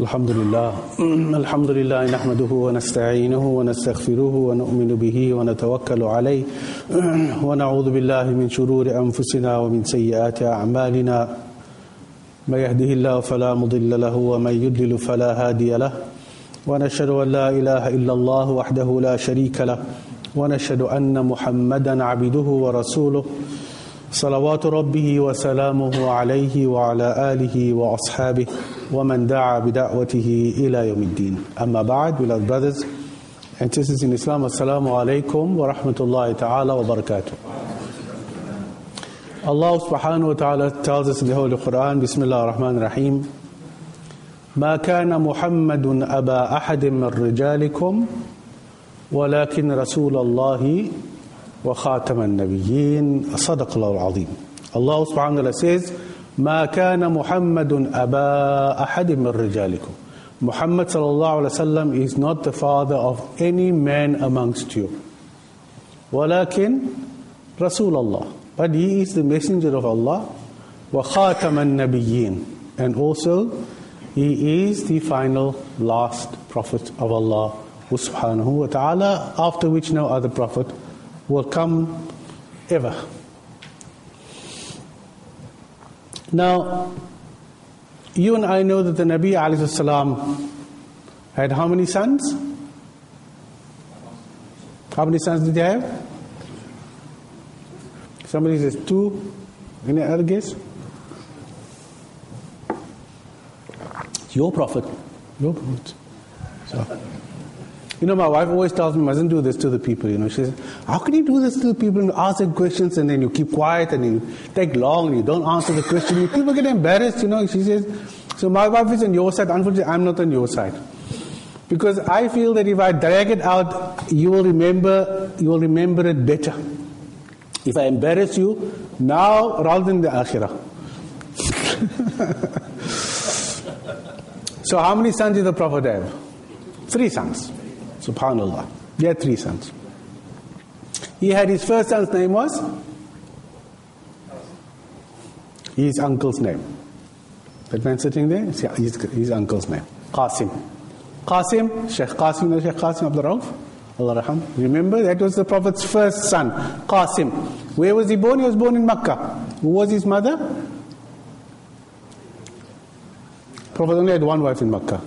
الحمد لله الحمد لله نحمده ونستعينه ونستغفره ونؤمن به ونتوكل عليه. ونعوذ بالله من شرور أنفسنا ومن سيئات أعمالنا. من يهده الله فلا مضل له ومن يضلل فلا هادي له. ونشهد أن لا إله إلا الله وحده لا شريك له. ونشهد أن محمدا عبده ورسوله. صلوات ربه وسلامه عليه وعلى آله وأصحابه. ومن دعا بدعوته إلى يوم الدين اما بعد beloved brothers and sisters in Islam alaikum wa rahmatullahi ta'ala wa barakatuh Allah subhanahu wa ta'ala tells us in the Holy Quran Bismillah ar-Rahman ar-Rahim ما كان محمد أبا أحد من رجالكم ولكن رسول الله وخاتم النبيين صدق الله العظيم Allah subhanahu wa ta'ala says ما كان محمد أبا أحد من رجالكم Muhammad sallallahu alaihi wasallam is not the father of any man amongst you. ولكن رسول الله but he is the messenger of Allah وخاتم النبيين and also he is the final last prophet of Allah subhanahu wa ta'ala after which no other prophet will come ever. Now, you and I know that the Nabi alayhi had how many sons? How many sons did he have? Somebody says two. Any other guess? Your prophet. Your prophet. So. You know, my wife always tells me, mustn't do this to the people. You know, she says, how can you do this to the people and ask them questions and then you keep quiet and you take long and you don't answer the question. People get embarrassed, you know. She says, so my wife is on your side. Unfortunately, I'm not on your side. Because I feel that if I drag it out, you will remember, you will remember it better. If I embarrass you now rather than the akhirah. so how many sons did the Prophet have? Three sons. Subhanallah. He had three sons. He had his first son's name was? His uncle's name. That man sitting there, his, his uncle's name. Qasim. Qasim, Sheikh Qasim, no Sheikh Qasim Abdul Rauf. Allah Raham. Remember, that was the Prophet's first son, Qasim. Where was he born? He was born in Makkah. Who was his mother? Prophet only had one wife in Makkah.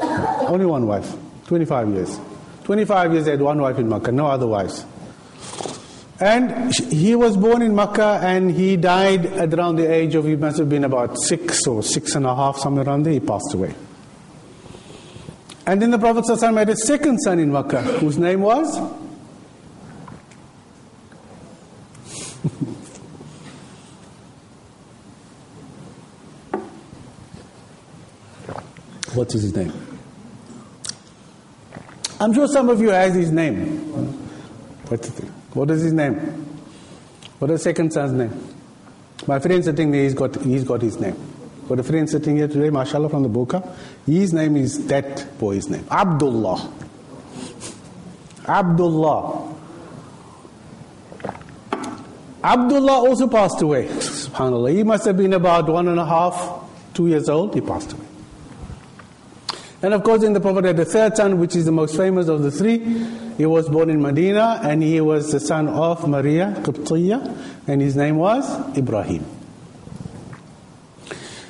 Only one wife. 25 years. 25 years, he had one wife in Makkah, no other wives. And he was born in Makkah and he died at around the age of, he must have been about six or six and a half, somewhere around there, he passed away. And then the Prophet ﷺ had a second son in Makkah, whose name was? what is his name? I'm sure some of you has his name. What is his name? What is second son's name? My friend sitting there, he's got, he's got his name. Got a friend sitting here today, mashallah, from the Bo-Kaap. His name is that boy's name. Abdullah. Abdullah. Abdullah also passed away. SubhanAllah. He must have been about one and a half, two years old. He passed away. And of course, in the Prophet had the third son, which is the most famous of the three. He was born in Medina, and he was the son of Maria Qibtiyya, and his name was Ibrahim.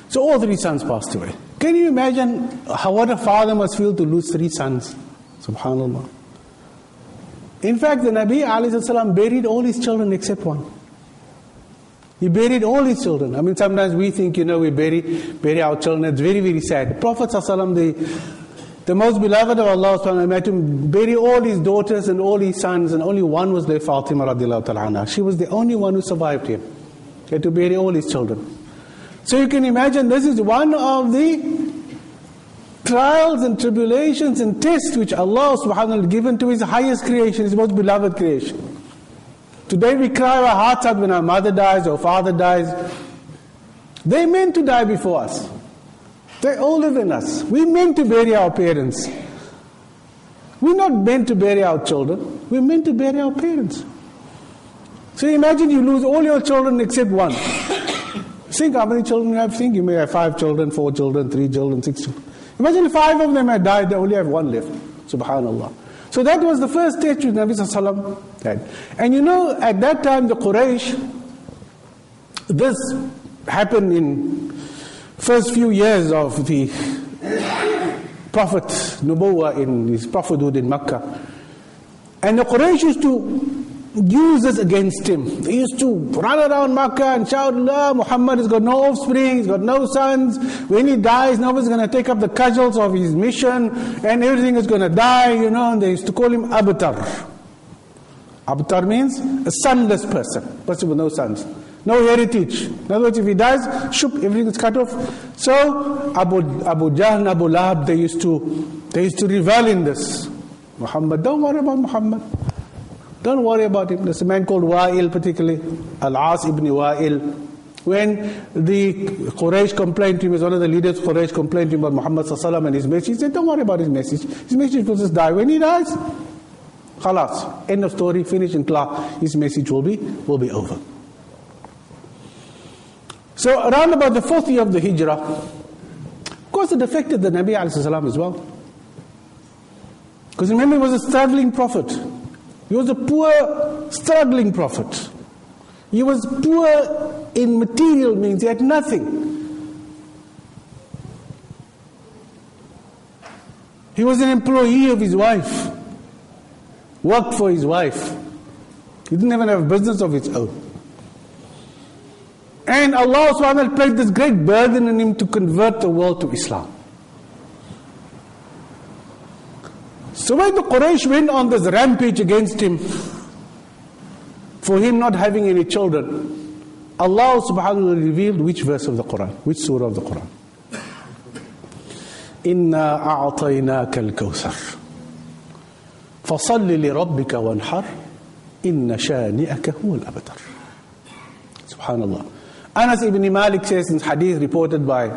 So all three sons passed away. Can you imagine how, what a father must feel to lose three sons? Subhanallah. In fact, the Nabi ﷺ buried all his children except one. He buried all his children. I mean, sometimes we think, you know, we bury, bury our children. It's very, very sad. The Prophet the, the most beloved of Allah, ﷺ, had to bury all his daughters and all his sons, and only one was left, Fatima ta'ala She was the only one who survived him. He had to bury all his children. So you can imagine this is one of the trials and tribulations and tests which Allah subhanahu wa ta'ala given to his highest creation, his most beloved creation. Today we cry our hearts out when our mother dies or father dies. They meant to die before us. They're older than us. We meant to bury our parents. We're not meant to bury our children. We're meant to bury our parents. So imagine you lose all your children except one. Think how many children you have. Think you may have five children, four children, three children, six children. Imagine five of them had died, they only have one left. Subhanallah. So that was the first stage which Nabi Sallallahu had. And you know, at that time the Quraysh, this happened in first few years of the Prophet Nubuwa in his prophethood in Makkah. And the Quraysh used to use this against him. They used to run around Makkah and shout, La, Muhammad has got no offspring, he's got no sons. When he dies, nobody's going to take up the cudgels of his mission and everything is going to die, you know. And they used to call him Abtar. Abtar means a sonless person, person with no sons. No heritage. In other words, if he dies, shoop, everything is cut off. So Abu Abu Jahl and Abu Lahab, they used to they used to revel in this. Muhammad, don't worry about Muhammad. Don't worry about him. There's a man called Wa'il, particularly Al-As ibn Wa'il. When the Quraysh complained to him, as one of the leaders of Quraysh complained to him about Muhammad and his message, he said, don't worry about his message. His message will just die. When he dies, khalas, end of story, finish and clear. His message will be, will be over. So around about the fourth year of the Hijrah, of course it affected the Nabi as well. Because remember he was a struggling prophet. He was a poor, struggling prophet. He was poor in material means, he had nothing. He was an employee of his wife, worked for his wife. He didn't even have a business of his own. And Allah subhanahu wa ta'ala placed this great burden on him to convert the world to Islam. So when the Quraysh went on this rampage against him, for him not having any children, Allah subhanahu wa ta'ala revealed which verse of the Quran, which surah of the Quran. إنا أعطيناك الكوثر فصل لربك وانحر إن شانئك هو الأبتر سبحان الله Anas ibn Malik says in hadith reported by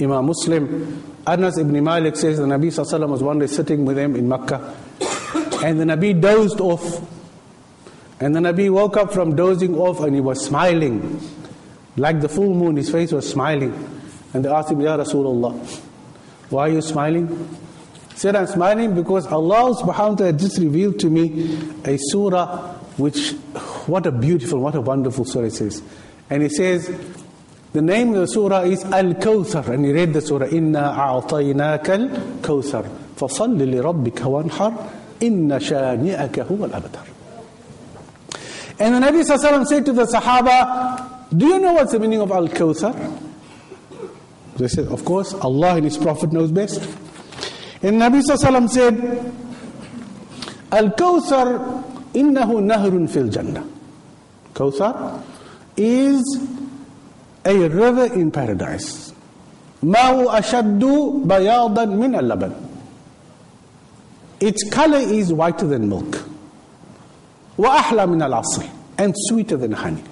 Imam Muslim, Anas ibn Malik says the Nabi Sallallahu was one day sitting with him in Makkah and the Nabi dozed off. And the Nabi woke up from dozing off and he was smiling. Like the full moon, his face was smiling. And they asked him, Ya Rasulullah, why are you smiling? He said, I'm smiling because Allah subhanahu wa ta'ala just revealed to me a surah which, what a beautiful, what a wonderful surah it says. And he says, the name of the surah is Al-Kawthar. And he read the surah, Inna a'tainaka al-Kawthar. فَصَلِّ لِرَبِّكَ وَانْحَرْ إِنَّ شَانِئَكَ هُوَ الْأَبْتَرُ And the Nabi Sallallahu said to the Sahaba, Do you know what's the meaning of Al-Kawthar? They said, Of course, Allah and His Prophet knows best. And Nabi Sallallahu said, Al-Kawthar innahu nahrun fil Jannah. Kawthar is a river in paradise. Ma'u ashaddu bayadan min al Its color is whiter than milk. Wa ahla min al And sweeter than honey.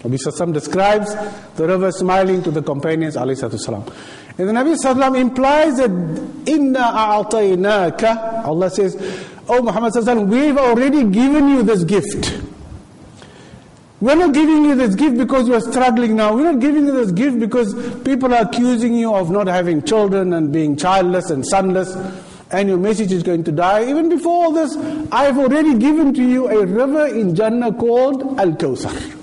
Nabi Sallam describes the river smiling to the companions alayhi salam. And the Nabi Sallam implies that inna a'ataynaka. Allah says, Oh Muhammad Sallam, we've already given you this gift. We're not giving you this gift because you are struggling now. We're not giving you this gift because people are accusing you of not having children and being childless and sonless and your message is going to die. Even before all this, I've already given to you a river in Jannah called Al Kawthar.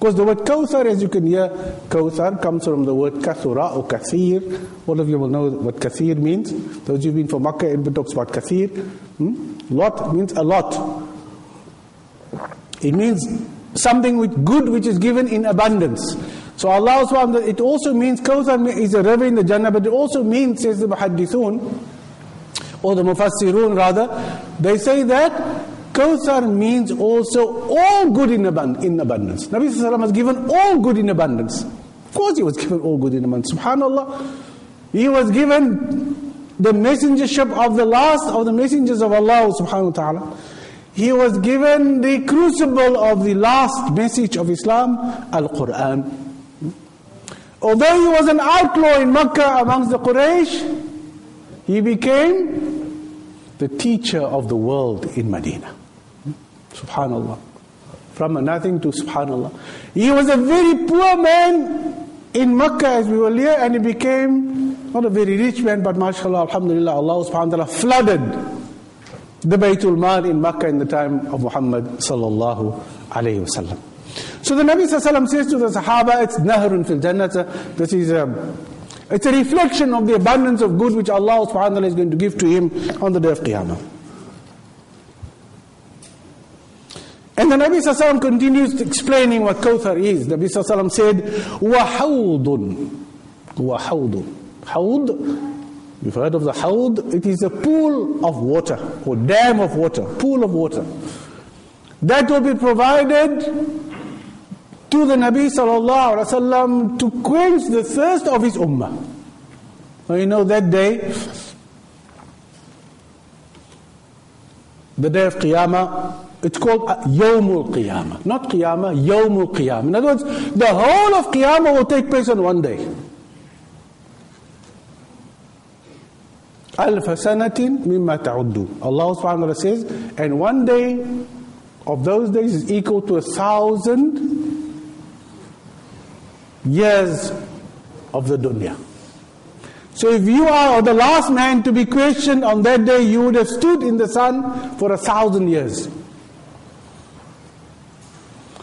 Because the word Kawthar, as you can hear, Kawthar comes from the word Kathura or Kathir. All of you will know what Kathir means. Those of you who've been from Makkah, everybody talks about Kathir. Hmm? Lot means a lot. It means something with good which is given in abundance. So Allah subhanahu it also means Kawthar is a river in the Jannah, but it also means, says the Muhaddithun, or the Mufassirun rather, they say that Kawthar means also all good in, abund- in abundance. Nabi Sallallahu has given all good in abundance. Of course he was given all good in abundance. Subhanallah. He was given the messengership of the last of the messengers of Allah subhanahu wa ta'ala. He was given the crucible of the last message of Islam, Al Quran. Although he was an outlaw in Mecca amongst the Quraysh, he became the teacher of the world in Medina. Subhanallah. From nothing to Subhanallah. He was a very poor man in Makkah as we were here, and he became not a very rich man, but mashallah, alhamdulillah, Allah subhanahu wa ta'ala flooded the Baytul Mal in Makkah in the time of Muhammad sallallahu alayhi wasallam. So the Nabi sallallahu says to the Sahaba, it's nahrun fil jannah. This is a, it's a reflection of the abundance of good which Allah subhanahu wa ta'ala is going to give to him on the day of Qiyamah. And the Nabi Sallallahu continues explaining what Kawthar is. The Nabi Sallallahu said, وَحَوْضٌ وَحَوْضٌ Hawd, you've heard of the Hawd, it is a pool of water, or dam of water, pool of water. That will be provided to the Nabi Sallallahu Alaihi Wasallam to quench the thirst of his ummah. Now you know that day, the day of Qiyamah, it's called Yawmul Qiyamah. Not Qiyamah, Yawmul Qiyamah. In other words, the whole of Qiyamah will take place on one day. Alf sanatin mimma ta'uddu. Allah subhanahu wa ta'ala says, and one day of those days is equal to a thousand years of the dunya. So if you are the last man to be questioned on that day, you would have stood in the sun for a thousand years.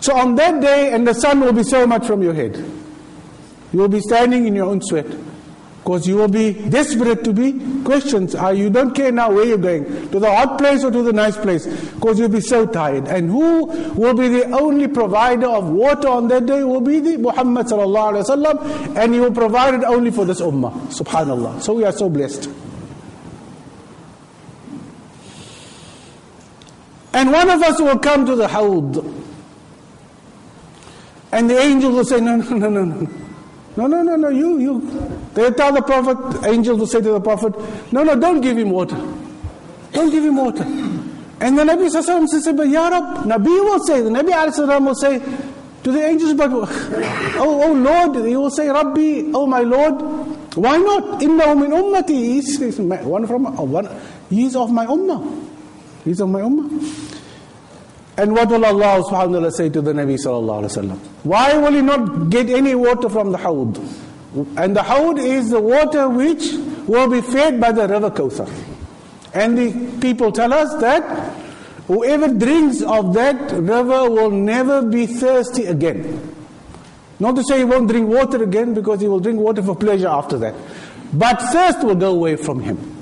So on that day, and the sun will be so much from your head. You will be standing in your own sweat. Because you will be desperate to be questioned. Uh, you don't care now where you're going, to the hot place or to the nice place, because you'll be so tired. And who will be the only provider of water on that day? Will be the Muhammad sallallahu alaihi wasallam, and he will provide it only for this ummah. Subhanallah. So we are so blessed. And one of us will come to the Hawd. And the angel will say, No, no, no, no, no. No, no, no, no, you, you. They tell the Prophet, angels will say to the Prophet, No, no, don't give him water. Don't give him water. And the Nabi Sallallahu says, But Ya Rab, Nabi will say, the Nabi Sallallahu will say to the angels, But oh, oh Lord, he will say, Rabbi, oh my Lord, why not? Innahu min ummati. He's one from, one, he's of my ummah. He's of my ummah. And what will Allah subhanahu wa ta'ala say to the Nabi sallallahu alayhi wa Why will he not get any water from the Hawd? And the Hawd is the water which will be fed by the river Kawthar. And the people tell us that whoever drinks of that river will never be thirsty again. Not to say he won't drink water again because he will drink water for pleasure after that. But thirst will go away from him.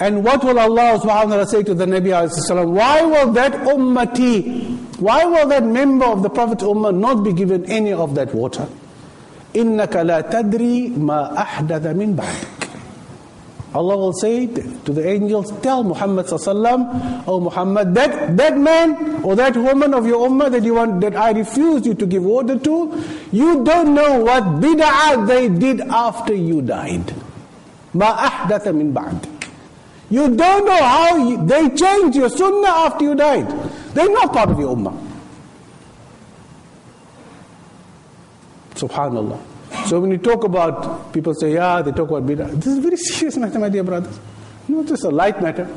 And what will Allah subhanahu wa ta'ala say to the Nabi alayhi Why will that ummati, why will that member of the Prophet ummah not be given any of that water? إِنَّكَ لَا تَدْرِي مَا أَحْدَثَ مِنْ بَعْدِكَ Allah will say to the angels, tell Muhammad sallallahu oh Muhammad, that, that man or that woman of your ummah that you want, that I refuse you to give water to, you don't know what bid'ah they did after you died. مَا أَحْدَثَ مِنْ بَعْدِكَ you don't know how you, they changed your sunnah after you died. They're not part of your ummah. Subhanallah. So when you talk about, people say, yeah, they talk about bid'ah. This is a very serious matter, my dear brothers. Not just a light matter.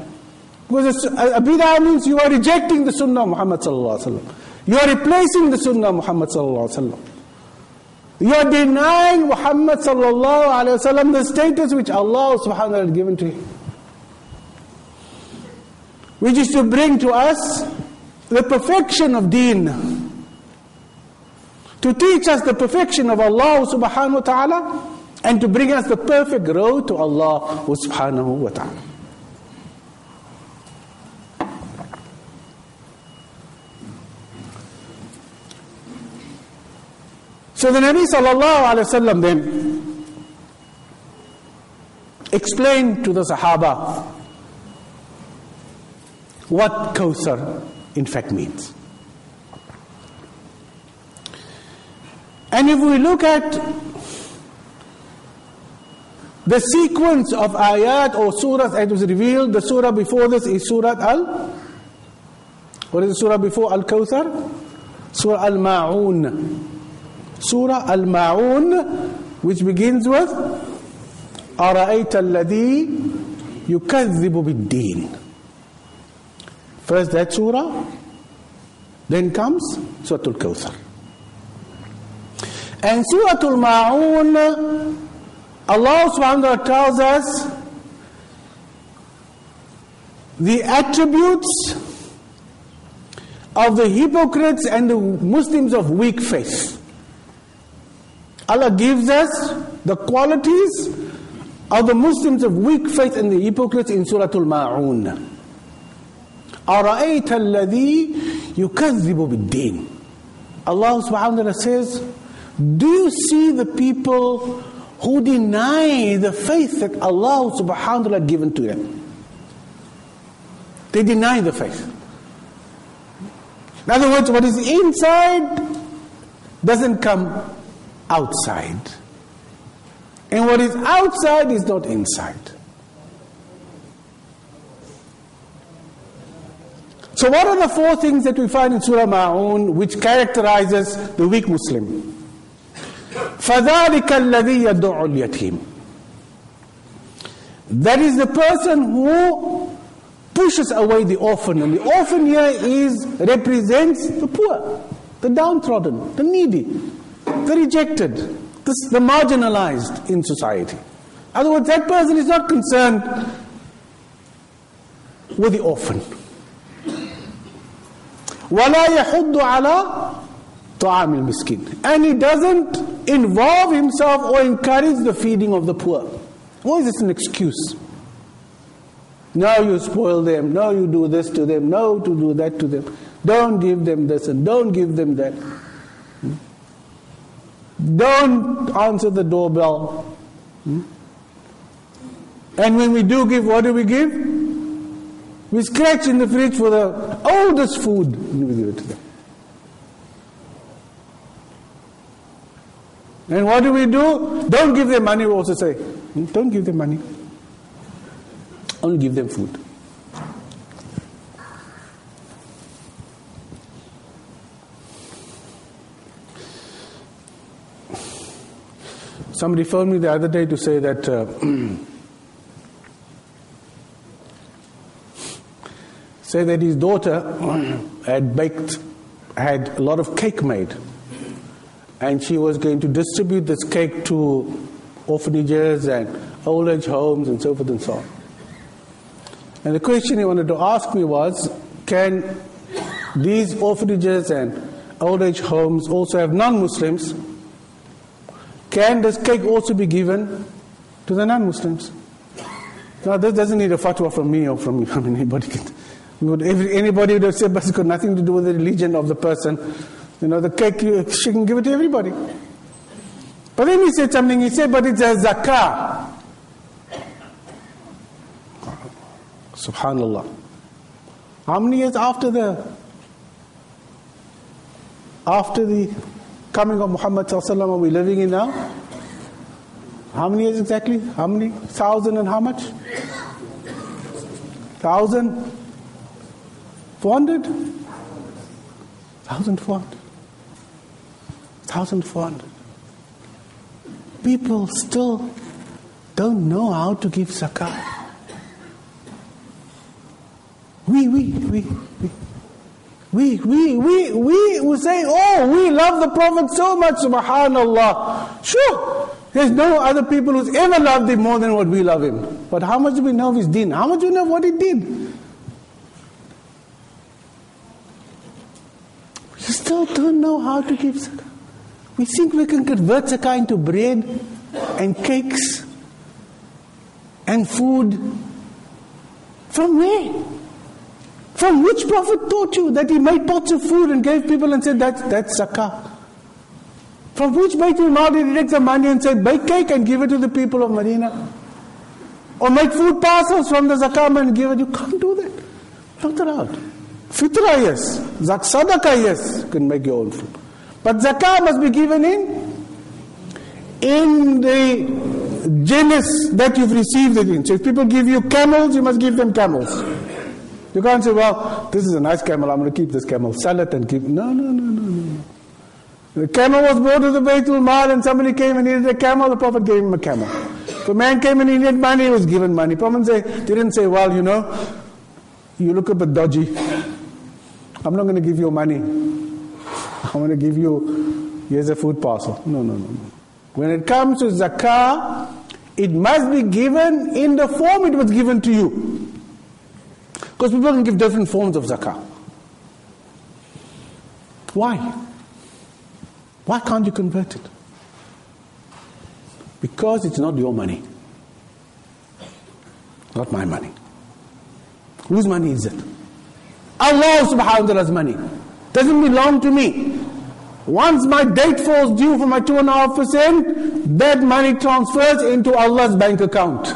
Because a bid'ah means you are rejecting the sunnah of Muhammad sallallahu alaihi wasallam. You are replacing the sunnah of Muhammad sallallahu alaihi wasallam. You are denying Muhammad sallallahu alaihi wasallam the status which Allah subhanahu wa ta'ala has given to him which is to bring to us the perfection of deen. To teach us the perfection of Allah subhanahu wa ta'ala and to bring us the perfect road to Allah subhanahu wa ta'ala. So the Nabi sallallahu alayhi wasallam then explained to the Sahaba what Kawthar in fact means. And if we look at the sequence of ayat or surahs that was revealed, the surah before this is Surah Al. What is the surah before Al Kawthar? Surah Al Ma'un. Surah Al Ma'un, which begins with أرأيت الذي يكذب بالدين First that surah, then comes Surah Al-Kawthar. And Surah Al-Ma'un, Allah subhanahu wa ta'ala tells us the attributes of the hypocrites and the Muslims of weak faith. Allah gives us the qualities of the Muslims of weak faith and the hypocrites in Surah Al-Ma'un. أَرَأَيْتَ الَّذِي يُكَذِّبُ بِالدِّينِ Allah subhanahu wa ta'ala says, Do you see the people who deny the faith that Allah subhanahu wa ta'ala given to them? They deny the faith. In other words, what is inside doesn't come outside. And what is outside is not inside. So, what are the four things that we find in Surah Ma'un which characterizes the weak Muslim? فَذَلِكَ الَّذِي يَدُعُ الْيَتِيمِ That is the person who pushes away the orphan. And the orphan here is represents the poor, the downtrodden, the needy, the rejected, the, the marginalized in society. In other words, that person is not concerned with the orphan. ولا يحض على طعام المسكين and he doesn't involve himself or encourage the feeding of the poor why is this an excuse no you spoil them no you do this to them no to do that to them don't give them this and don't give them that don't answer the doorbell and when we do give what do we give We scratch in the fridge for the oldest food and we give it to them. And what do we do? Don't give them money, we also say. Don't give them money. Only give them food. Somebody phoned me the other day to say that. Uh, say that his daughter had baked, had a lot of cake made, and she was going to distribute this cake to orphanages and old age homes and so forth and so on. And the question he wanted to ask me was can these orphanages and old age homes also have non Muslims? Can this cake also be given to the non Muslims? Now, this doesn't need a fatwa from me or from. I anybody. Would anybody would have said, but it's got nothing to do with the religion of the person. You know, the cake, you, she can give it to everybody. But then he said something, he said, but it's a zakah. Subhanallah. How many years after the after the coming of Muhammad are we living in now? How many years exactly? How many? Thousand and how much? Thousand? 400? 1,400. 1,400. People still don't know how to give zakat. We, we, we, we. We, we, we, we will say, oh, we love the Prophet so much, subhanAllah. Sure, there's no other people who's ever loved him more than what we love him. But how much do we know of his deen? How much do we know what he did? We still don't know how to give zakah. We think we can convert zakah into bread and cakes and food. From where? From which prophet taught you that he made pots of food and gave people and said that's, that's zakah? From which Baitul Mal did he take the money and said, bake cake and give it to the people of Medina? Or make food parcels from the zakah and give it? You can't do that. Not allowed. Fitra, yes. Sadaqah, yes. You can make your own food. But zakah must be given in in the genus that you've received it in. So if people give you camels, you must give them camels. You can't say, well, this is a nice camel, I'm going to keep this camel, sell it and keep. No, no, no, no, no. The camel was brought to the Baytul Mal and somebody came and needed a camel, the Prophet gave him a camel. A man came and he needed money, he was given money. Prophet say, didn't say, well, you know, you look a bit dodgy. I'm not going to give you money. I'm going to give you here's a food parcel. No, no, no, no. When it comes to zakah, it must be given in the form it was given to you. Because people can give different forms of zakah. Why? Why can't you convert it? Because it's not your money. Not my money. Whose money is it? Allah subhanahu wa ta'ala's money. Doesn't belong to me. Once my date falls due for my two and a half percent, that money transfers into Allah's bank account.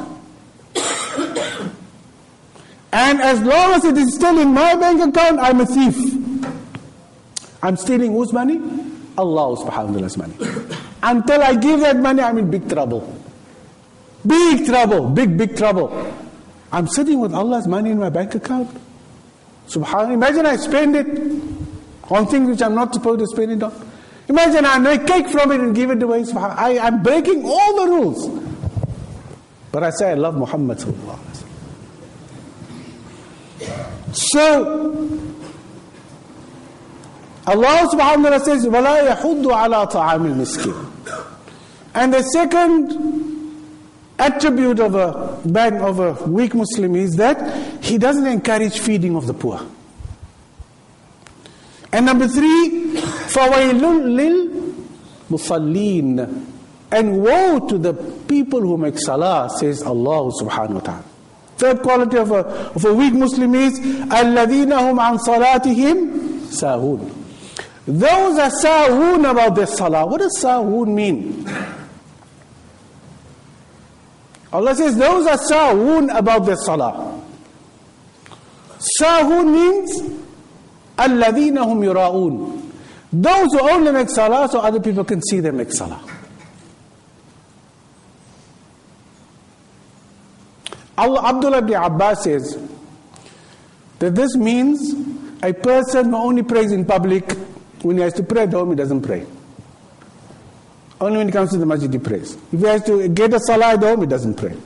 and as long as it is still in my bank account, I'm a thief. I'm stealing whose money? Allah subhanahu wa ta'ala's money. Until I give that money, I'm in big trouble. Big trouble, big, big trouble. I'm sitting with Allah's money in my bank account. Subhanallah. Imagine I spend it on things which I'm not supposed to spend it on. Imagine I make cake from it and give it away. I, I'm breaking all the rules. But I say I love Muhammad. So, Allah subhanahu wa ta'ala says, وَلَا يَحُدُّ عَلَىٰ طَعَامِ الْمِسْكِينِ And the second attribute of a bad, of a weak Muslim is that he doesn't encourage feeding of the poor. And number three, فَوَيْلٌ لِلْمُصَلِّينَ And woe to the people who make salah, says Allah subhanahu wa ta'ala. Third quality of a, of a weak Muslim is الَّذِينَ هُمْ عَنْ صَلَاتِهِمْ سَاهُونَ Those are sahun about their salah. What does sahun mean? Allah says those are sahun about their salah. Sahun means alladhina hum yura'un. Those who only make salah so other people can see them make salah. Abdullah ibn Abbas says that this means a person who only prays in public, when he has to pray at home, he doesn't pray. Only when it comes to the masjid he prays. If he has to get a salah at home, he doesn't pray.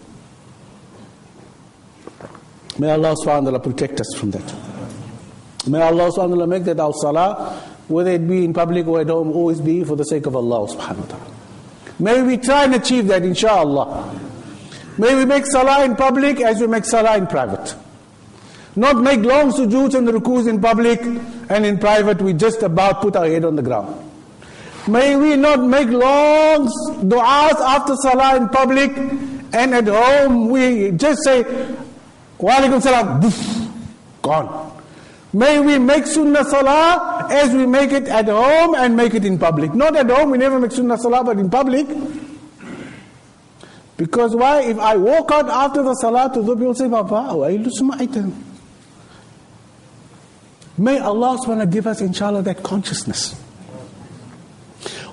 May Allah subhanahu wa ta'ala protect us from that. May Allah subhanahu wa ta'ala make that our salah, whether it be in public or at home, always be for the sake of Allah subhanahu wa ta'ala. May we try and achieve that, inshallah. May we make salah in public as we make salah in private. Not make long sujoods and rukus in public and in private we just about put our head on the ground. May we not make long du'as after salah in public and at home we just say, Wa alaikum salam, gone. May we make sunnah salah as we make it at home and make it in public. Not at home, we never make sunnah salah, but in public. Because why? If I walk out after the salah to the people say, you May Allah subhanahu give us inshallah that consciousness.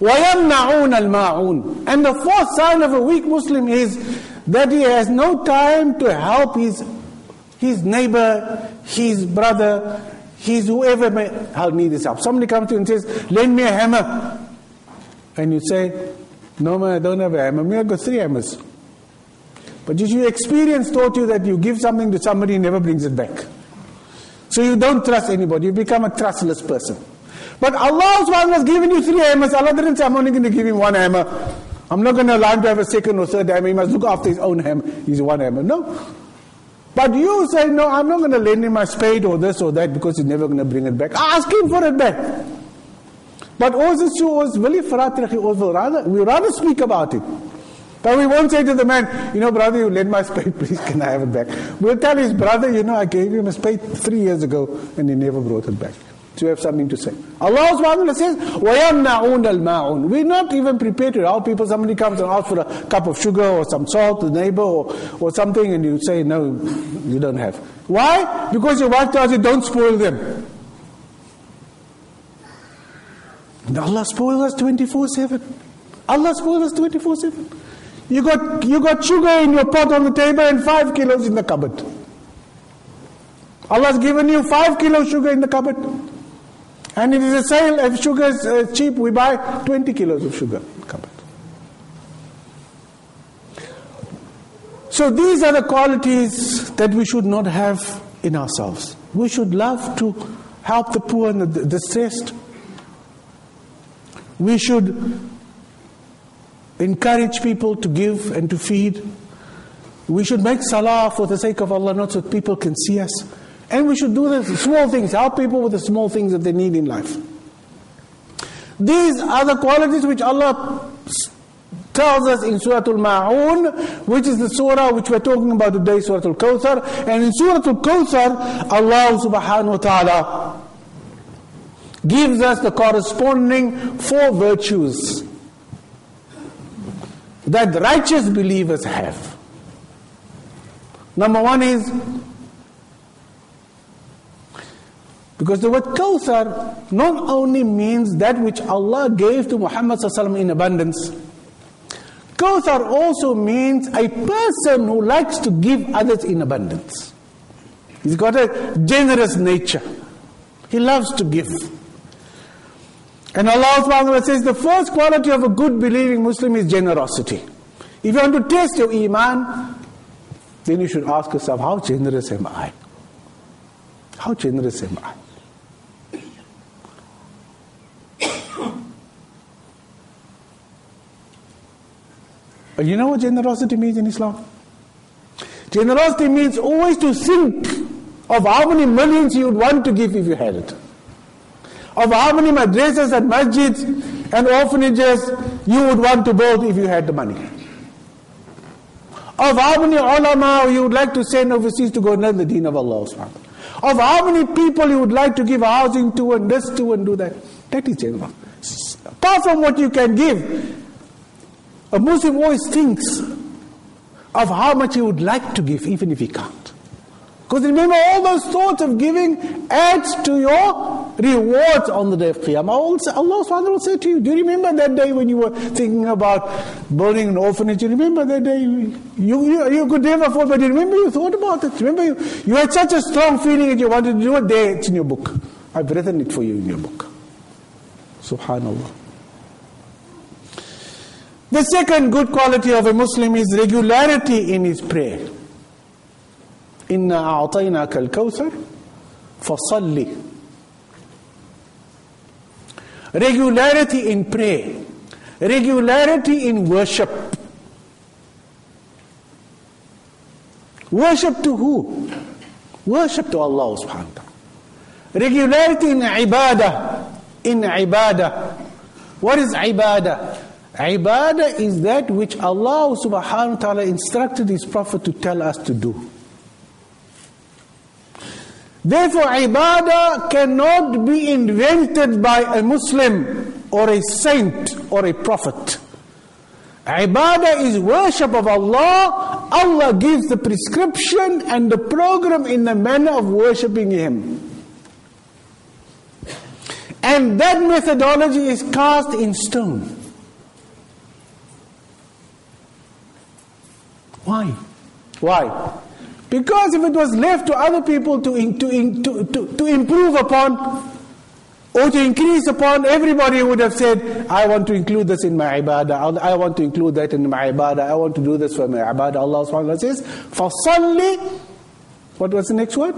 وَيَمْنَعُونَ الْمَاعُونَ And the fourth sign of a weak Muslim is that he has no time to help his, his neighbor, his brother, his whoever may need his help. Somebody comes to you and says, lend me a hammer. And you say, no man, I don't have a hammer. Me, I've got three hammers. But your experience taught you that you give something to somebody, he never brings it back. So you don't trust anybody. You become a trustless person. But Allah subhanahu has given you three hammers. Allah didn't say, I'm only going to give him one hammer. I'm not going to allow him to have a second or third hammer. He must look after his own hammer. He's one hammer. No. But you say, no, I'm not going to lend him my spade or this or that because he's never going to bring it back. Ask him for it back. But also, we rather speak about it. But we won't say to the man, you know, brother, you lend my spade, please, can I have it back? We'll tell his brother, you know, I gave him a spade three years ago and he never brought it back to have something to say. Allah subhanahu wa ta'ala says, وَيَمْنَعُونَ الْمَاعُونَ We're not even prepared to help people. Somebody comes and asks for a cup of sugar or some salt to the neighbor or, or something and you say, no, you don't have. Why? Because your wife tells you, don't spoil them. And Allah spoils us 24-7. Allah spoils us 24-7. You got, you got sugar in your pot on the table and five kilos in the cupboard. Allah's given you five kilos sugar in the cupboard. And it is a sale, if sugar is uh, cheap, we buy 20 kilos of sugar. So these are the qualities that we should not have in ourselves. We should love to help the poor and the distressed. We should encourage people to give and to feed. We should make salah for the sake of Allah, not so that people can see us. And we should do the small things, help people with the small things that they need in life. These are the qualities which Allah tells us in Surah Al-Ma'un, which is the surah which we're talking about today, Surah Al-Kawthar. And in Surah Al-Kawthar, Allah subhanahu wa ta'ala gives us the corresponding four virtues that righteous believers have. Number one is because the word Kawthar not only means that which Allah gave to Muhammad in abundance, Kawthar also means a person who likes to give others in abundance. He's got a generous nature. He loves to give. And Allah says the first quality of a good believing Muslim is generosity. If you want to test your iman, then you should ask yourself, how generous am I? How generous am I? But you know what generosity means in Islam? Generosity means always to think of how many millions you would want to give if you had it of how many madrasas and masjids and orphanages you would want to build if you had the money. Of how many ulama you would like to send overseas to go and learn the deen of Allah Of how many people you would like to give housing to and this to and do that. That is general. Apart from what you can give, a Muslim always thinks of how much he would like to give even if he can't. Because remember, all those thoughts of giving adds to your rewards on the day of Qiyamah. Allah subhanahu will say to you, do you remember that day when you were thinking about building an orphanage? You remember that day? You, you, you could never afford, but you remember you thought about it. Remember you, you had such a strong feeling that you wanted to do it there. It's in your book. I've written it for you in your book. Subhanallah. The second good quality of a Muslim is regularity in his prayer. إنا أعطيناك الكوثر فصلي Regularity in prayer, regularity in worship. Worship to who? Worship to Allah subhanahu wa ta'ala. Regularity in ibadah. In ibadah. What is ibadah? Ibadah is that which Allah subhanahu wa ta'ala instructed His Prophet to tell us to do. Therefore, ibadah cannot be invented by a Muslim or a saint or a prophet. Ibadah is worship of Allah. Allah gives the prescription and the program in the manner of worshipping Him. And that methodology is cast in stone. Why? Why? Because if it was left to other people to, to, to, to, to improve upon or to increase upon, everybody would have said, I want to include this in my ibadah, I want to include that in my ibadah, I want to do this for my ibadah. Allah subhanahu wa ta'ala says, فَصَلِّ What was the next word?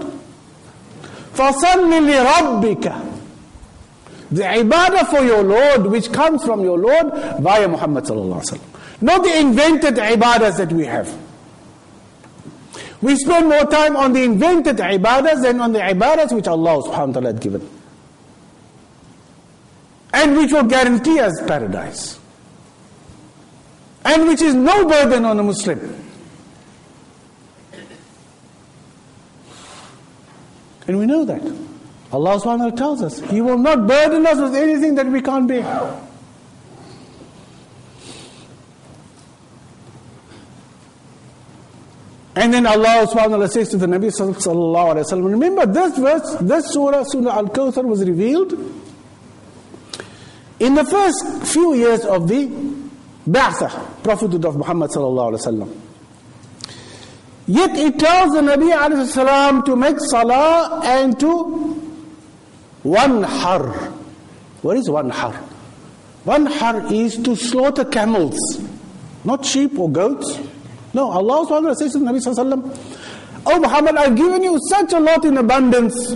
فَصَلِّ لِرَبِّكَ the ibadah for your Lord, which comes from your Lord via Muhammad sallallahu alaihi wasallam. Not the invented ibadahs that we have. We spend more time on the invented ibadahs than on the ibadahs which Allah subhanahu wa ta'ala had given. And which will guarantee us paradise. And which is no burden on a Muslim. And we know that. Allah subhanahu wa ta'ala tells us, He will not burden us with anything that we can't bear. And then Allah subhanahu wa ta'ala says to the Nabi sallallahu alayhi wa sallam, remember this verse, this surah, Surah Al-Kawthar was revealed in the first few years of the Ba'athah, prophethood of Muhammad sallallahu alayhi wa sallam. Yet it tells the Nabi alayhi salam to make salah and to wanhar. What is wanhar? One har is to slaughter camels, not sheep or goats. No, Allah subhanahu says to the Nabi sallallahu Oh Muhammad, I've given you such a lot in abundance,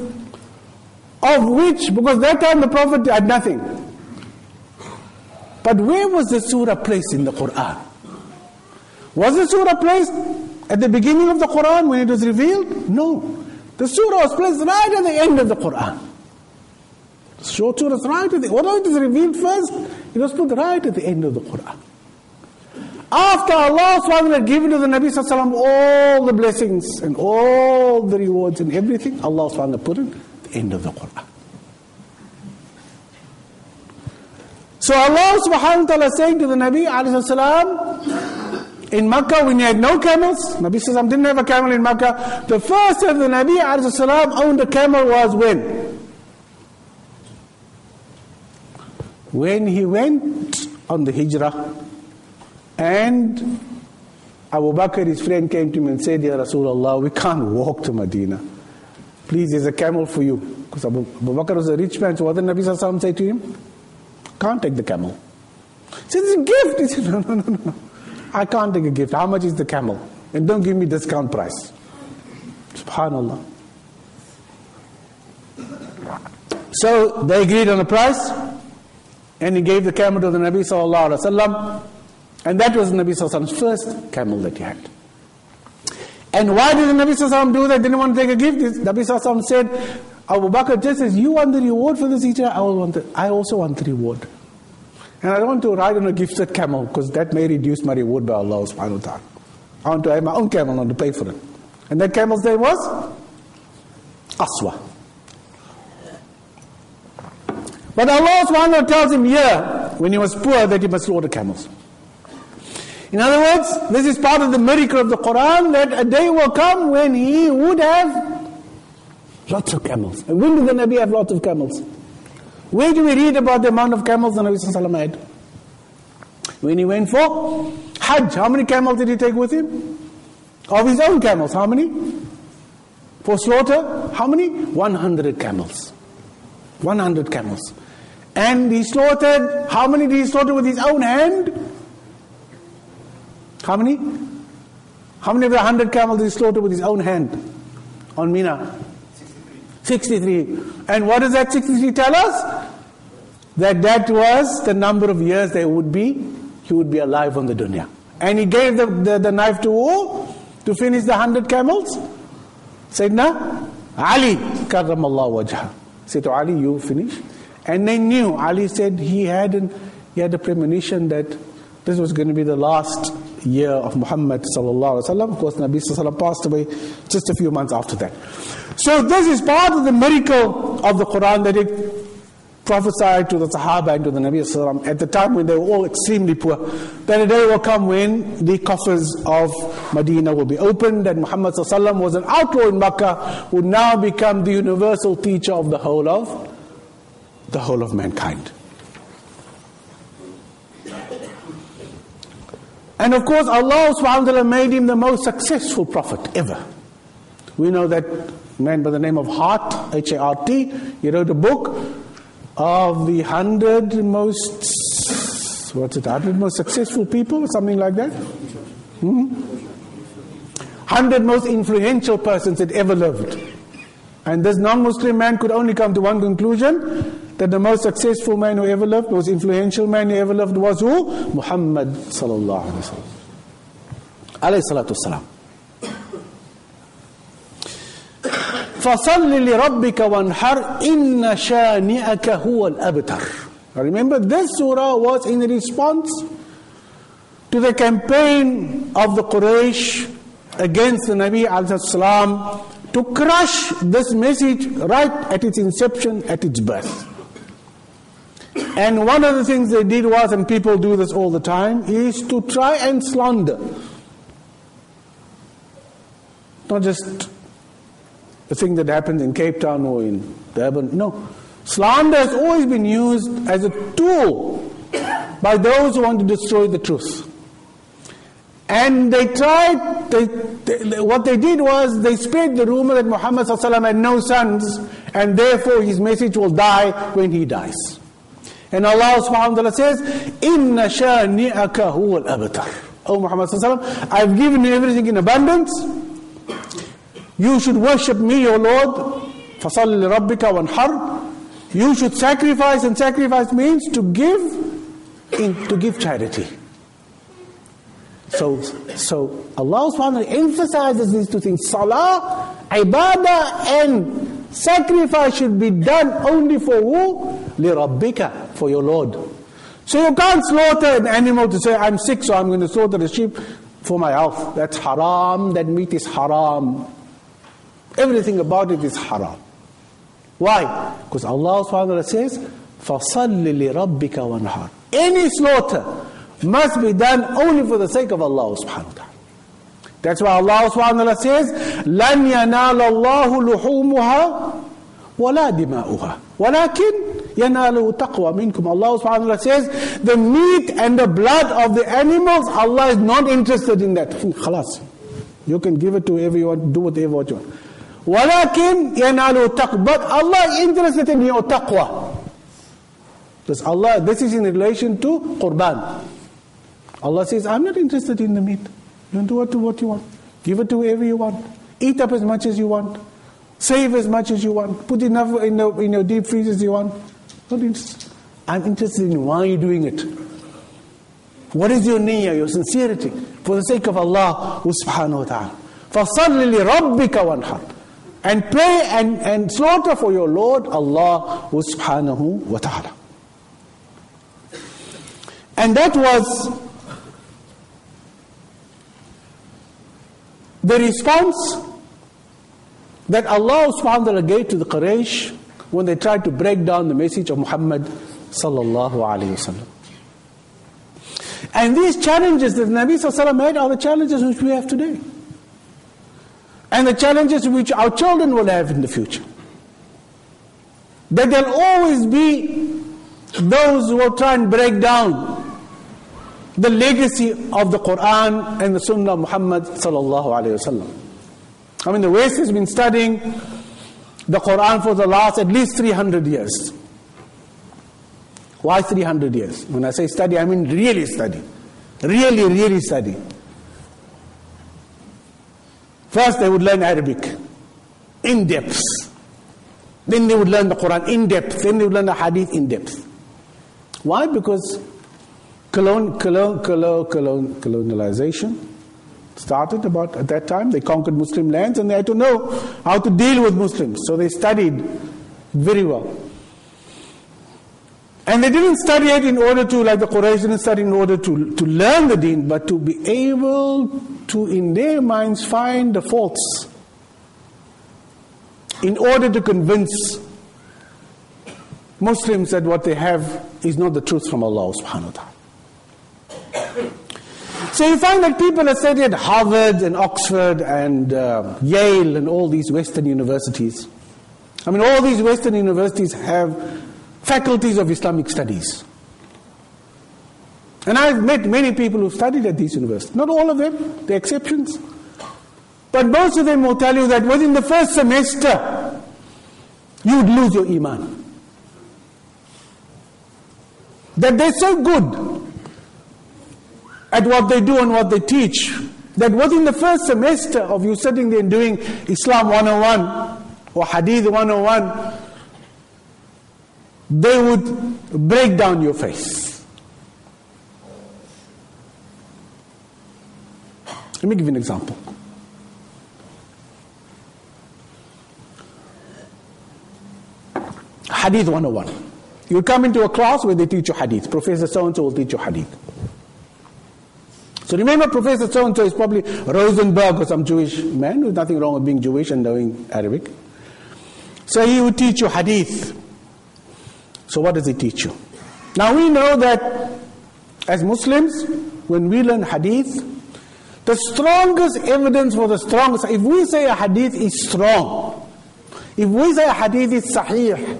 of which, because that time the Prophet had nothing. But where was the surah placed in the Quran? Was the surah placed at the beginning of the Quran when it was revealed? No. The surah was placed right at the end of the Quran. The surah right at the although it is revealed first, it was put right at the end of the Quran. After Allah SWT had given to the Nabi Sallallahu all the blessings and all the rewards and everything, Allah SWT put at the end of the Quran. So Allah subhanahu wa ta'ala saying to the Nabi alayhi in Makkah when he had no camels, Nabi Sallam didn't have a camel in Makkah. The first of the Nabi alayhi owned a camel was when? When he went on the hijrah and Abu Bakr, his friend, came to him and said, Ya Rasulullah, we can't walk to Medina. Please, there's a camel for you. Because Abu, Abu Bakr was a rich man, so what did Nabi Sallam say to him? Can't take the camel. He said, it's a gift. He said, no, no, no, no. I can't take a gift. How much is the camel? And don't give me discount price. Subhanallah. So they agreed on a price, and he gave the camel to the Nabi sallallahu alaihi wasallam, and that was Nabi sallallahu first camel that he had. And why did the Nabi sallallahu do that? Didn't want to take a gift. Nabi sallallahu said, Abu Bakr just says, You want the reward for this hijrah? I, want the, I also want the reward. And I don't want to ride on a gifted camel because that may reduce my reward by Allah subhanahu wa ta'ala. I want to have my own camel, and to pay for it. And that camel's name was Qaswa. But Allah subhanahu wa ta'ala tells him here, when he was poor, that he must slaughter camels. In other words, this is part of the miracle of the Quran that a day will come when he would have Lots of camels. And when did the Nabi have lots of camels? Where do we read about the amount of camels the Nabi had? When he went for Hajj, how many camels did he take with him? Of his own camels, how many? For slaughter, how many? 100 camels. 100 camels. And he slaughtered, how many did he slaughter with his own hand? How many? How many of the 100 camels did he slaughter with his own hand on Mina? 63. And what does that 63 tell us? That that was the number of years they would be, he would be alive on the dunya. And he gave the, the, the knife to who? To finish the hundred camels? Sayyidina Ali, karramallah wajha. Said to Ali, you finish. And they knew, Ali said he had, an, he had a premonition that this was going to be the last year of Muhammad sallallahu alaihi wasallam. Of course, Nabi sallallahu passed away just a few months after that. So this is part of the miracle of the Quran that it prophesied to the Sahaba and to the Nabi sallallahu at the time when they were all extremely poor. That a day will come when the coffers of Medina will be opened and Muhammad sallallahu was an outlaw in Makkah, would now become the universal teacher of the whole of the whole of mankind. And of course, Allah subhanahu wa ta'ala made him the most successful prophet ever. We know that man by the name of Hart, H A R T, he wrote a book of the hundred most, what's it, hundred most successful people, something like that? Hmm? Hundred most influential persons that ever lived. And this non Muslim man could only come to one conclusion that the most successful man who ever lived, most influential man who ever lived was who? Muhammad sallallahu alayhi wa sallam. Alayhi salatu wasalam. فصل لربك وانحر إن شانئك هو الأبتر Remember this surah was in response to the campaign of the Quraysh against the Nabi salam to crush this message right at its inception, at its birth. And one of the things they did was, and people do this all the time, is to try and slander. Not just the thing that happens in Cape Town or in Durban. No. Slander has always been used as a tool by those who want to destroy the truth. And they tried, they, they, what they did was they spread the rumor that Muhammad had no sons and therefore his message will die when he dies. And Allah subhanahu wa ta'ala says, Inna shani'aka huwa al-abtar. Oh Muhammad I've given you everything in abundance. You should worship me, your Lord. فَصَلِّ لِرَبِّكَ وَانْحَرْ You should sacrifice, and sacrifice means to give in, to give charity. So, so Allah subhanahu wa ta'ala emphasizes these two things. Salah, ibadah and sacrifice should be done only for who? لِرَبِّكَ For your Lord. So you can't slaughter an animal to say, I'm sick so I'm going to slaughter the sheep for my health. That's haram, that meat is haram. Everything about it is haram. Why? Because Allah subhanahu wa ta'ala says, فَصَلِّ لِرَبِّكَ وَانْحَرْ Any slaughter must be done only for the sake of Allah subhanahu wa ta'ala. That's why Allah subhanahu wa ta'ala says, لَنْ يَنَالَ اللَّهُ لُحُومُهَا وَلَا دِمَاؤُهَا وَلَكِنْ يَنَالُهُ تَقْوَى مِنْكُمْ Allah subhanahu wa ta'ala says, the meat and the blood of the animals, Allah is not interested in that. Khalas. You can give it to whoever you want, do whatever you want. وَلَكِنْ يَنَالُهُ تَقْوَى But Allah is interested in your taqwa. Because Allah, this is in relation to Qurban. Allah says, I'm not interested in the meat. You do what, what you want. Give it to whoever you want. Eat up as much as you want. Save as much as you want. Put enough in, the, in your deep freeze as you want. Not interested. I'm interested in why you're doing it. What is your niyyah, your sincerity? For the sake of Allah subhanahu wa ta'ala. فَصَلِّ لِرَبِّكَ وَانْحَرْ And pray and, and slaughter for your Lord Allah subhanahu wa ta'ala. And that was the response that Allah subhanahu wa ta'ala gave to the Quraysh when they tried to break down the message of Muhammad sallallahu alayhi wasallam. And these challenges that Nabi sallallahu made are the challenges which we have today. And the challenges which our children will have in the future. That there'll always be those who will try and break down the legacy of the Quran and the Sunnah of Muhammad sallallahu alayhi wasallam. I mean, the West has been studying the Quran for the last at least 300 years. Why 300 years? When I say study, I mean really study. Really, really study. First, they would learn Arabic in depth. Then they would learn the Quran in depth. Then they would learn the Hadith in depth. Why? Because colon, colon, colon, colon, colonialization started about at that time. They conquered Muslim lands and they had to know how to deal with Muslims. So they studied very well. And they didn't study it in order to, like the Quraysh didn't study in order to, to learn the deen, but to be able to, in their minds, find the faults in order to convince Muslims that what they have is not the truth from Allah subhanahu wa ta'ala. So you find that people have studied Harvard and Oxford and uh, Yale and all these Western universities. I mean, all these Western universities have faculties of Islamic studies. And I've met many people who studied at these universities. Not all of them, the exceptions. But most of them will tell you that within the first semester, you would lose your iman. That they're so good at what they do and what they teach. That within the first semester of you sitting there and doing Islam 101 or Hadith 101, they would break down your face. Let me give you an example. Hadith 101. You come into a class where they teach you hadith. Professor so and so will teach you hadith. So remember, Professor so and so is probably Rosenberg or some Jewish man. There's nothing wrong with being Jewish and knowing Arabic. So he would teach you hadith. So what does he teach you? Now we know that as Muslims, when we learn hadith, the strongest evidence for the strongest, if we say a hadith is strong, if we say a hadith is sahih,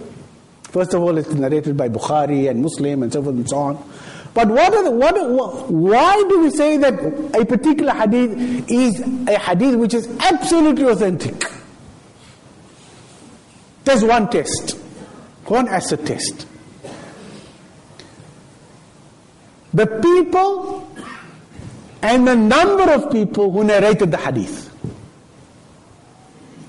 first of all, it's narrated by Bukhari and Muslim and so forth and so on. But what are the, what, why do we say that a particular hadith is a hadith which is absolutely authentic? There's one test, one acid test. The people and the number of people who narrated the hadith.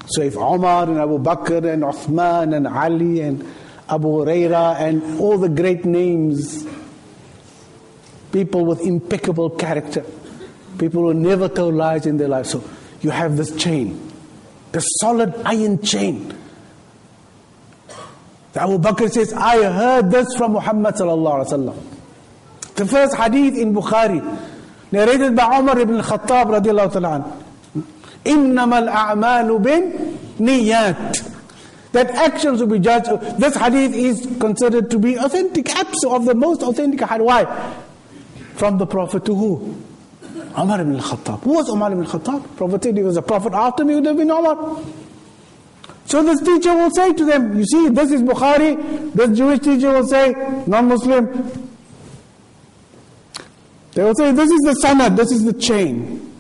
So if Omar and Abu Bakr and Uthman and Ali and Abu Huraira and all the great names people with impeccable character, people who never told lies in their life. So you have this chain, the solid iron chain. The Abu Bakr says, I heard this from Muhammad sallallahu alaihi wasallam. The first hadith in Bukhari, narrated by Umar ibn Khattab radiallahu ta'ala إنما الأعمال بالنيات that actions will be judged. This hadith is considered to be authentic, absolute of the most authentic hadith. Why? From the Prophet to who? Umar ibn al-Khattab. Who was Umar ibn al-Khattab? Prophet said he was a prophet after me, would have been Umar. So this teacher will say to them, you see, this is Bukhari. This Jewish teacher will say, non-Muslim. They will say, this is the sanad, this is the chain.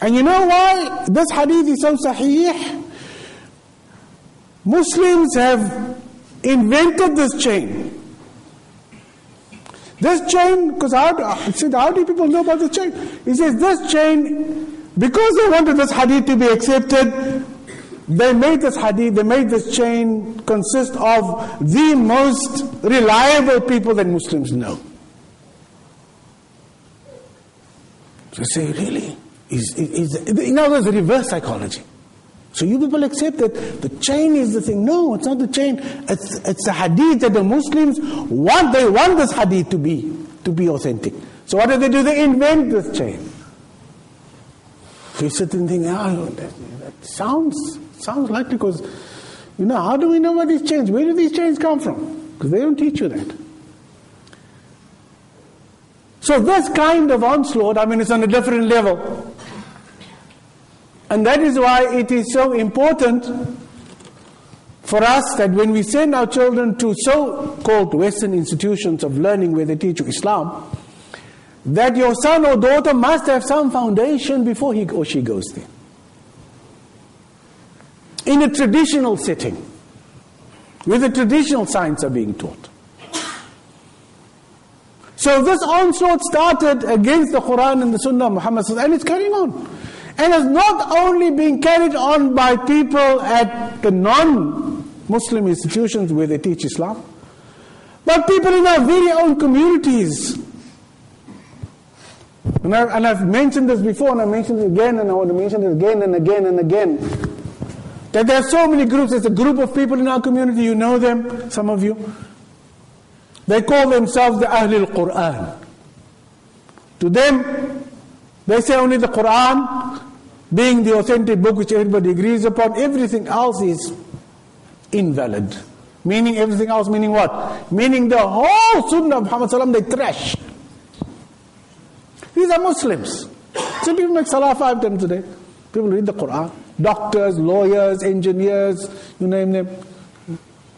And you know why this hadith is so sahih? Muslims have invented this chain. This chain, because how, how do people know about this chain? He says this chain, because they wanted this hadith to be accepted, they made this hadith, they made this chain consist of the most reliable people that Muslims know. So say, really? Is, is, is, words, reverse psychology. So you people accept that the chain is the thing. No, it's not the chain. It's, it's a hadith that the Muslims want. They want this hadith to be to be authentic. So what do they do? They invent this chain. You sit and think, oh, that, that sounds sounds likely because you know how do we know what these chains? Where do these chains come from? Because they don't teach you that. So this kind of onslaught, I mean, it's on a different level. And that is why it is so important for us that when we send our children to so called Western institutions of learning where they teach you Islam, that your son or daughter must have some foundation before he or she goes there. In a traditional setting, where the traditional science are being taught. So this onslaught started against the Quran and the Sunnah of Muhammad and it's carrying on. And it's not only being carried on by people at the non-Muslim institutions where they teach Islam, but people in our very own communities. And, I, and I've mentioned this before, and I mentioned it again, and I want to mention it again and again and again. That there are so many groups. There's a group of people in our community, you know them, some of you. They call themselves the Ahlul Quran. To them, they say only the Quran being the authentic book which everybody agrees upon, everything else is invalid. Meaning everything else, meaning what? Meaning the whole Sunnah of Muhammad they trash. These are Muslims. So people make salah five times a day. People read the Quran. Doctors, lawyers, engineers, you name them.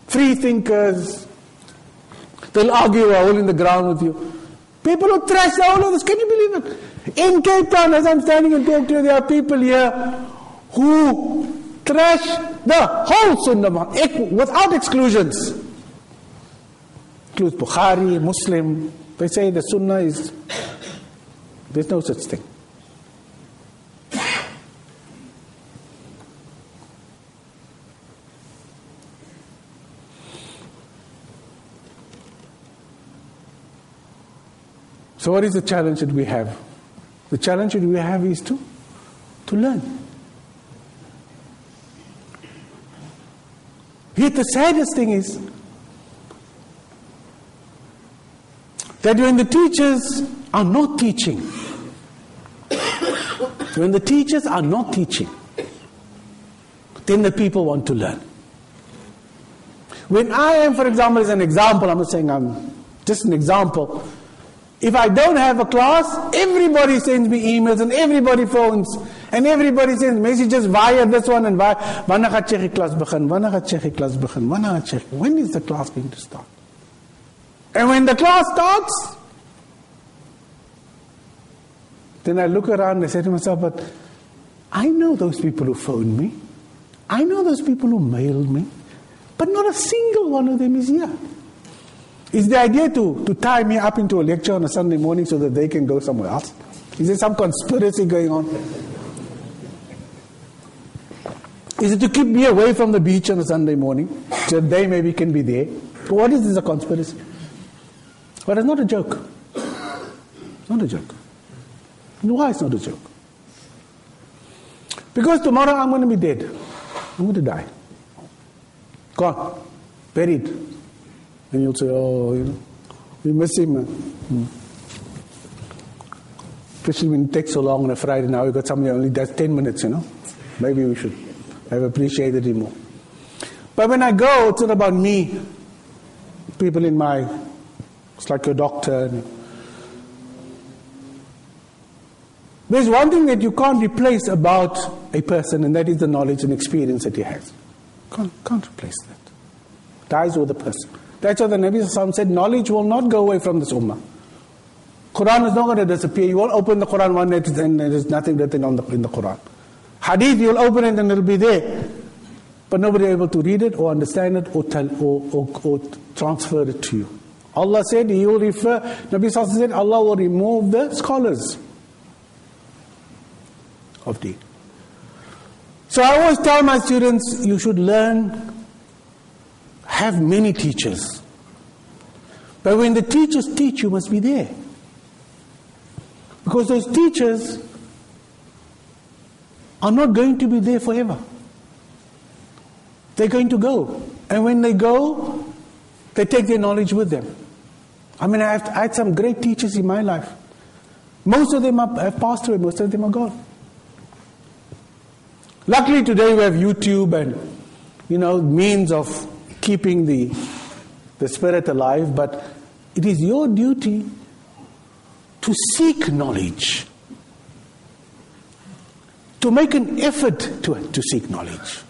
Free thinkers. They'll argue a hole in the ground with you. People who trash all of this, can you believe it? In Cape Town, as I'm standing and talking to you, there are people here who trash the whole Sunnah without exclusions. Includes Bukhari, Muslim. They say the Sunnah is, there's no such thing. So, what is the challenge that we have? The challenge we have is to, to learn. Yet the saddest thing is that when the teachers are not teaching, when the teachers are not teaching, then the people want to learn. When I am, for example, as an example, I'm not saying I'm just an example, if I don't have a class, everybody sends me emails and everybody phones and everybody sends messages via this one and via? When is the class going to start? And when the class starts, then I look around and I say to myself, but I know those people who phoned me. I know those people who mailed me. But not a single one of them is here. Is the idea to, to tie me up into a lecture on a Sunday morning so that they can go somewhere else? Is there some conspiracy going on? Is it to keep me away from the beach on a Sunday morning so they maybe can be there? What is this a conspiracy? But it's not a joke. It's not a joke. Why it's not a joke? Because tomorrow I'm going to be dead. I'm going to die. Gone. Buried. And you'll say, oh, you know, him. Man. Hmm. Especially when it takes so long on a Friday. Now you've got somebody only does 10 minutes, you know. Maybe we should have appreciated him more. But when I go, it's not about me. People in my, it's like your doctor. There's one thing that you can't replace about a person, and that is the knowledge and experience that he has. Can't, can't replace that. Dies with the person. That's why the Nabi said, knowledge will not go away from this ummah. Quran is not going to disappear. You won't open the Quran one day and there's nothing written on the, in the Quran. Hadith, you'll open it and it'll be there. But nobody able to read it or understand it or, tell, or, or, or transfer it to you. Allah said He will refer, Nabi Sallallahu said Allah will remove the scholars of deen. So I always tell my students, you should learn, have many teachers. But when the teachers teach, you must be there. Because those teachers are not going to be there forever. They're going to go. And when they go, they take their knowledge with them. I mean, I, have, I had some great teachers in my life. Most of them have passed away, most of them are gone. Luckily, today we have YouTube and, you know, means of keeping the, the spirit alive, but it is your duty to seek knowledge, to make an effort to, to seek knowledge.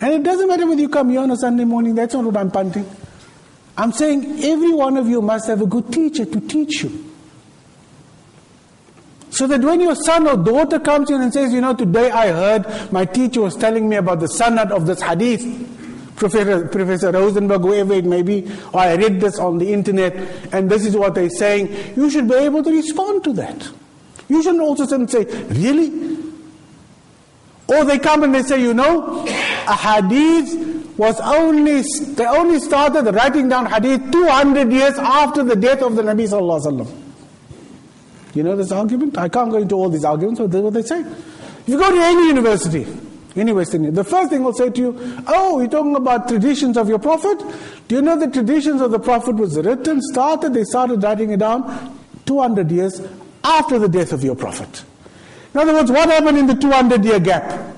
And it doesn't matter whether you come here on a Sunday morning, that's not what I'm punting. I'm saying every one of you must have a good teacher to teach you. So that when your son or daughter comes in and says, you know, today I heard my teacher was telling me about the sanad of this hadith, Professor, Professor Rosenberg, whoever it may be, or I read this on the internet, and this is what they're saying, you should be able to respond to that. You shouldn't also say, really? Or they come and they say, you know, a hadith was only, they only started writing down hadith 200 years after the death of the Nabi. You know this argument? I can't go into all these arguments, but this is what they say. If you go to any university, any the first thing will say to you, oh, you're talking about traditions of your Prophet? Do you know the traditions of the Prophet was written, started, they started writing it down 200 years after the death of your Prophet. In other words, what happened in the 200 year gap?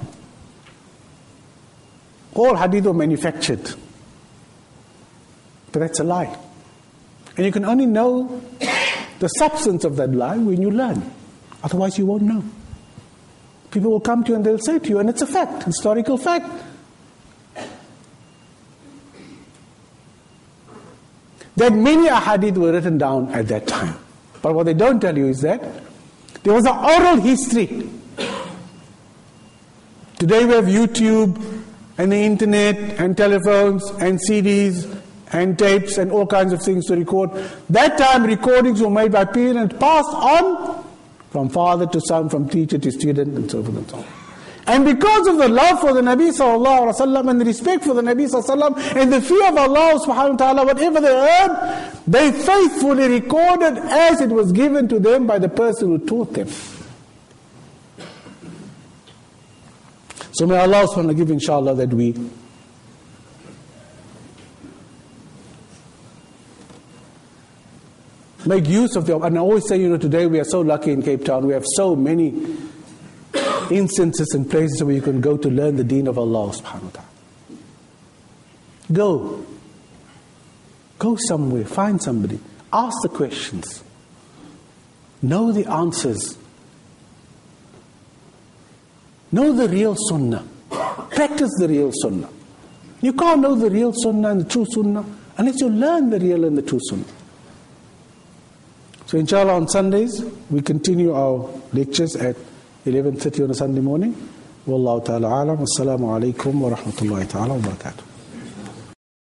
All hadith were manufactured. But that's a lie. And you can only know the substance of that lie when you learn. Otherwise, you won't know. People will come to you and they'll say to you, and it's a fact, historical fact. That many ahadith were written down at that time. But what they don't tell you is that there was an oral history. Today we have YouTube and the internet and telephones and CDs and tapes and all kinds of things to record. That time recordings were made by parents, passed on from father to son, from teacher to student, and so forth and so on. And because of the love for the Nabi sallallahu alaihi wasallam and the respect for the Nabi sallallahu alaihi wasallam and the fear of Allah subhanahu wa taala, whatever they heard, they faithfully recorded as it was given to them by the person who taught them. So may Allah subhanahu wa ta'ala give inshallah that we make use of the and I always say, you know, today we are so lucky in Cape Town. We have so many instances and places where you can go to learn the deen of Allah subhanahu wa ta'ala. Go. Go somewhere, find somebody, ask the questions, know the answers, know the real sunnah, practice the real sunnah. You can't know the real sunnah and the true sunnah unless you learn the real and the true sunnah. So inshallah on Sundays we continue our lectures at 11.30 on a Sunday morning. Wallahu ta'ala alam. Assalamu alaikum wa rahmatullahi ta'ala wa barakatuh.